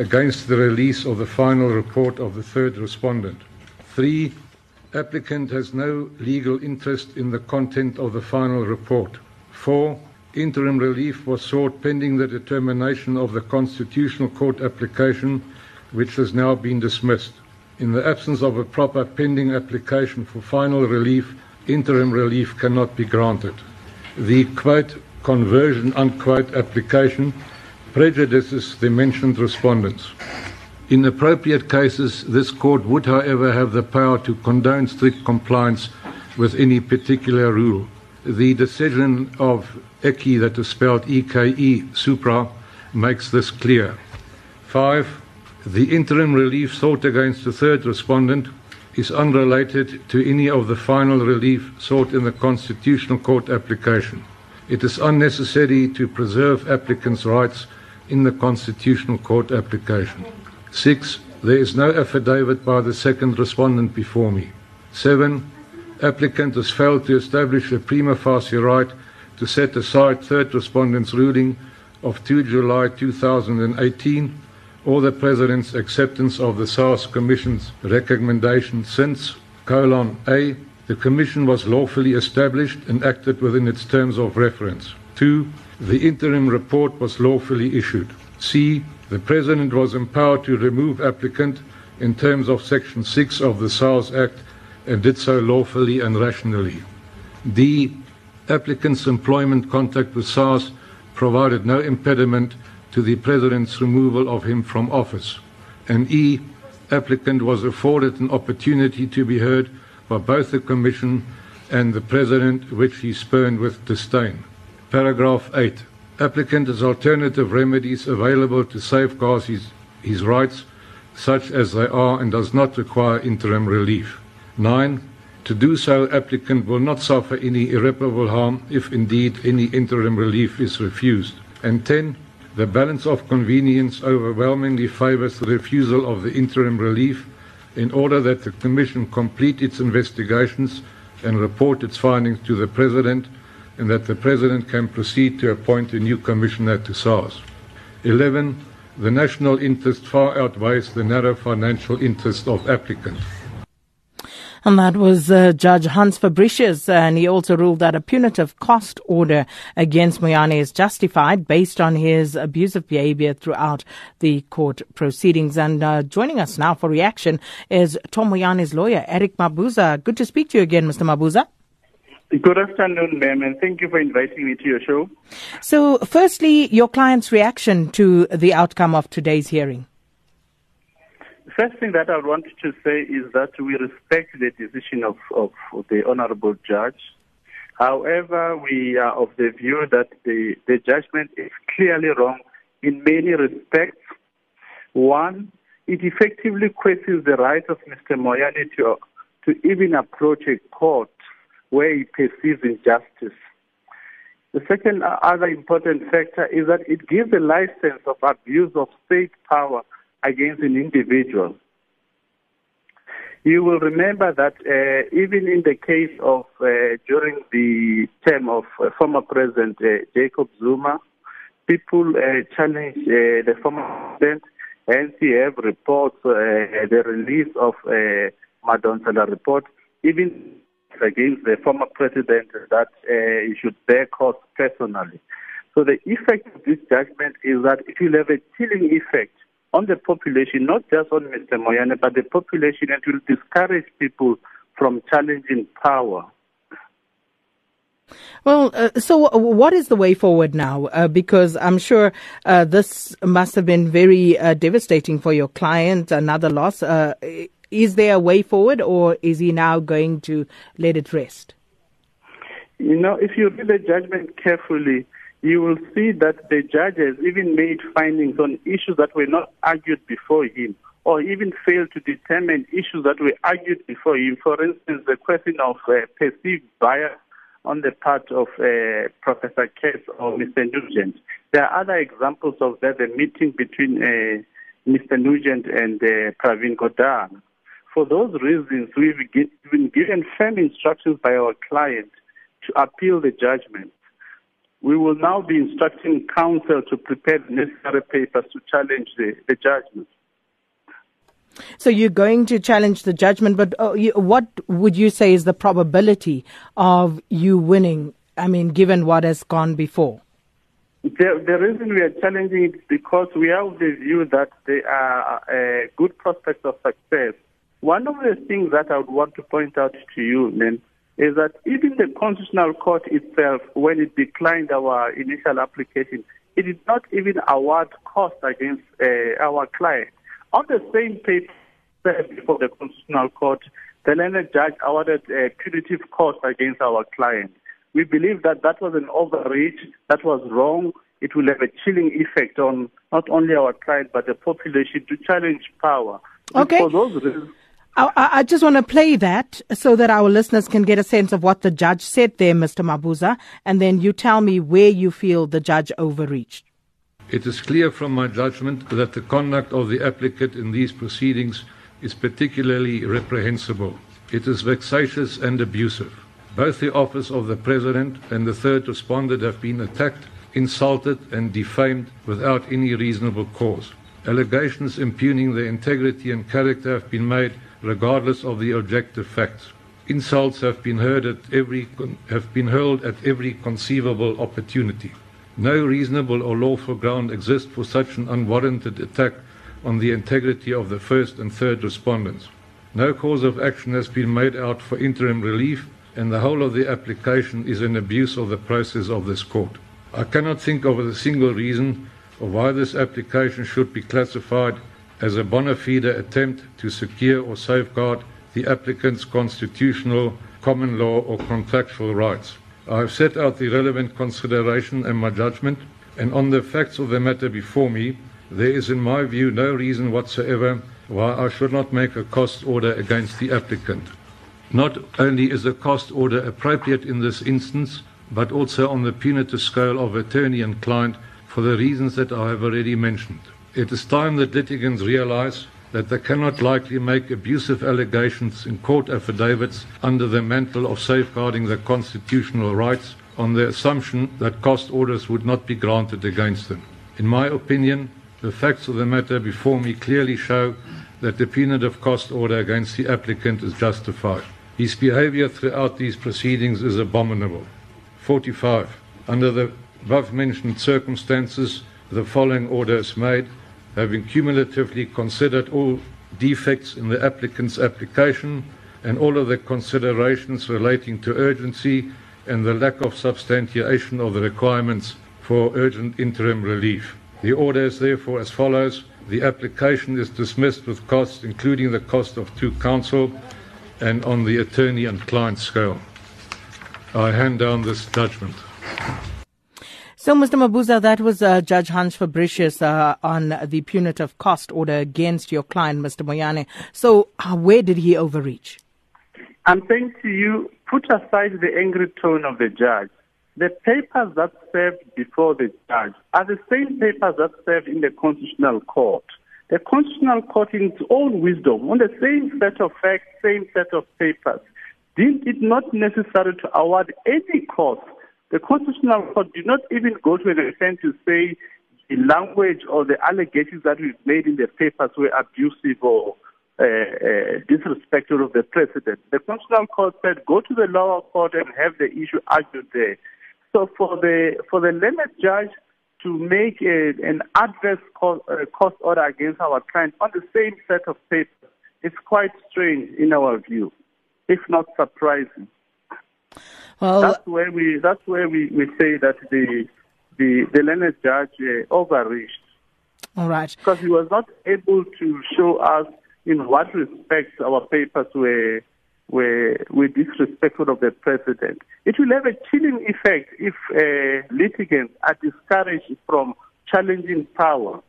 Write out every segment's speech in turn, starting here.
against the release of the final report of the third respondent. 3. Applicant has no legal interest in the content of the final report. 4. Interim relief was sought pending the determination of the Constitutional Court application, which has now been dismissed. In the absence of a proper pending application for final relief, interim relief cannot be granted. The quote conversion unquote application prejudices the mentioned respondents. In appropriate cases, this court would, however, have the power to condone strict compliance with any particular rule. The decision of EKE, that is spelled EKE, Supra, makes this clear. 5. The interim relief sought against the third respondent is unrelated to any of the final relief sought in the Constitutional Court application. It is unnecessary to preserve applicants' rights in the Constitutional Court application. 6. There is no affidavit by the second respondent before me. 7. Applicant has failed to establish a prima facie right to set aside third respondent's ruling of 2 July 2018 or the President's acceptance of the SARS Commission's recommendation since, colon A, the Commission was lawfully established and acted within its terms of reference. 2. The interim report was lawfully issued. C. The President was empowered to remove applicant in terms of Section 6 of the SARS Act and did so lawfully and rationally. D. Applicant's employment contact with SARS provided no impediment to the President's removal of him from office. And E. Applicant was afforded an opportunity to be heard by both the Commission and the President, which he spurned with disdain. Paragraph 8. Applicant has alternative remedies available to safeguard his, his rights, such as they are, and does not require interim relief. 9. To do so, applicant will not suffer any irreparable harm if indeed any interim relief is refused. And 10. The balance of convenience overwhelmingly favors the refusal of the interim relief in order that the Commission complete its investigations and report its findings to the President and that the President can proceed to appoint a new Commissioner to SARS. 11. The national interest far outweighs the narrow financial interest of applicants. And that was uh, Judge Hans Fabricius, and he also ruled that a punitive cost order against Moyane is justified based on his abusive behavior throughout the court proceedings. And uh, joining us now for reaction is Tom Moyane's lawyer, Eric Mabuza. Good to speak to you again, Mr. Mabuza. Good afternoon, ma'am, and thank you for inviting me to your show. So, firstly, your client's reaction to the outcome of today's hearing first thing that I want to say is that we respect the decision of, of the honorable judge. However, we are of the view that the, the judgment is clearly wrong in many respects. One, it effectively questions the right of Mr. Moyane to, to even approach a court where he perceives injustice. The second other important factor is that it gives a license of abuse of state power against an individual. You will remember that uh, even in the case of uh, during the term of uh, former President uh, Jacob Zuma, people uh, challenged uh, the former president, hence you have reports, the release of uh, Madonsela report, even against the former president that he should bear cost personally. So the effect of this judgment is that it will have a chilling effect on the population, not just on Mr. Moyane, but the population, and will discourage people from challenging power. Well, uh, so what is the way forward now? Uh, because I'm sure uh, this must have been very uh, devastating for your client, another loss. Is there a way forward, or is he now going to let it rest? You know, if you read the judgment carefully, you will see that the judges even made findings on issues that were not argued before him or even failed to determine issues that were argued before him. For instance, the question of uh, perceived bias on the part of uh, Professor Katz or Mr. Nugent. There are other examples of that, the meeting between uh, Mr. Nugent and uh, Pravin Gordhan. For those reasons, we've been given firm instructions by our client to appeal the judgment. we will now be instructing counsel to prepare the necessary papers to challenge the, the judgment. So you're going to challenge the judgment, but uh, you, what would you say is the probability of you winning? I mean, given what has gone before. The, the reason we are challenging it is because we have the view that there are uh, good prospects of success. One of the things that I would want to point out to you, then, is that even the Constitutional Court itself, when it declined our initial application, it did not even award cost against uh, our client. On the same paper before the Constitutional Court, the learned judge awarded a punitive cost against our client. We believe that that was an overreach, that was wrong. It will have a chilling effect on not only our client but the population to challenge power. Okay. I, I just want to play that so that our listeners can get a sense of what the judge said there, Mr. Mabuza, and then you tell me where you feel the judge overreached. It is clear from my judgment that the conduct of the applicant in these proceedings is particularly reprehensible. It is vexatious and abusive. Both the office of the President and the third respondent have been attacked, insulted, and defamed without any reasonable cause. Allegations impugning their integrity and character have been made regardless of the objective facts. Insults have been heard at every have been hurled at every conceivable opportunity. No reasonable or lawful ground exists for such an unwarranted attack on the integrity of the first and third respondents. No cause of action has been made out for interim relief, and the whole of the application is an abuse of the process of this court. I cannot think of a single reason of why this application should be classified as a bona fide attempt to secure or safeguard the applicant's constitutional, common law, or contractual rights. I have set out the relevant consideration and my judgment, and on the facts of the matter before me, there is, in my view, no reason whatsoever why I should not make a cost order against the applicant. Not only is a cost order appropriate in this instance, but also on the punitive scale of attorney and client for the reasons that I have already mentioned. It is time that litigants realize that they cannot likely make abusive allegations in court affidavits under the mantle of safeguarding their constitutional rights on the assumption that cost orders would not be granted against them. In my opinion, the facts of the matter before me clearly show that the punitive cost order against the applicant is justified. His behavior throughout these proceedings is abominable. 45. Under the above mentioned circumstances, the following order is made, having cumulatively considered all defects in the applicant's application and all of the considerations relating to urgency and the lack of substantiation of the requirements for urgent interim relief. The order is therefore as follows. The application is dismissed with costs, including the cost of two counsel, and on the attorney and client scale. I hand down this judgment. So, Mr. Mabuza, that was uh, Judge Hans Fabricius uh, on the punitive cost order against your client, Mr. Moyane. So, uh, where did he overreach? I'm saying to you, put aside the angry tone of the judge. The papers that served before the judge are the same papers that served in the Constitutional Court. The Constitutional Court, in its own wisdom, on the same set of facts, same set of papers, deemed it not necessary to award any cost. The Constitutional Court did not even go to an extent to say the language or the allegations that we've made in the papers were abusive or uh, uh, disrespectful of the president. The Constitutional Court said go to the lower court and have the issue argued there. So for the for the learned judge to make a, an adverse cost, uh, cost order against our client on the same set of papers is quite strange in our view, if not surprising. Well, that's where we that's where we, we say that the the the learned judge uh, overreached. All right. Because he was not able to show us in what respect our papers were were, were disrespectful of the president. It will have a chilling effect if uh, litigants are discouraged from challenging power.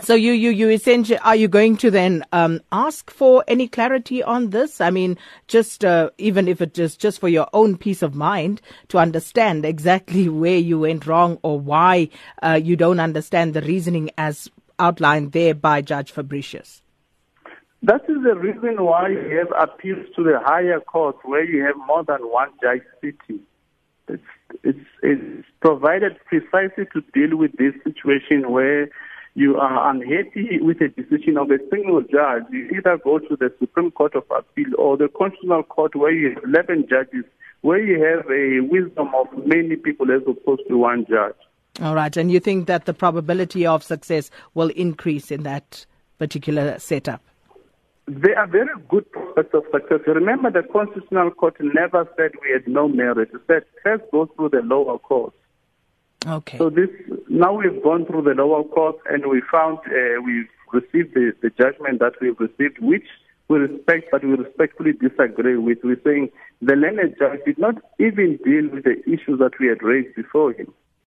So you, you, you essentially, are you going to then um, ask for any clarity on this? I mean, just uh, even if it is just for your own peace of mind to understand exactly where you went wrong or why uh, you don't understand the reasoning as outlined there by Judge Fabricius. That is the reason why you have appeals to the higher court where you have more than one judge sitting. It's, it's, it's provided precisely to deal with this situation where you are unhappy with a decision of a single judge. You either go to the Supreme Court of Appeal or the Constitutional Court where you have 11 judges, where you have a wisdom of many people as opposed to one judge. All right. And you think that the probability of success will increase in that particular setup? They are very good prospects of success. Remember, the Constitutional Court never said we had no merit. It said, let's go through the lower court. Okay. So this now we've gone through the lower court and we found uh, we've received the, the judgment that we've received, which we respect, but we respectfully disagree with. We're saying the learned judge did not even deal with the issues that we had raised before him.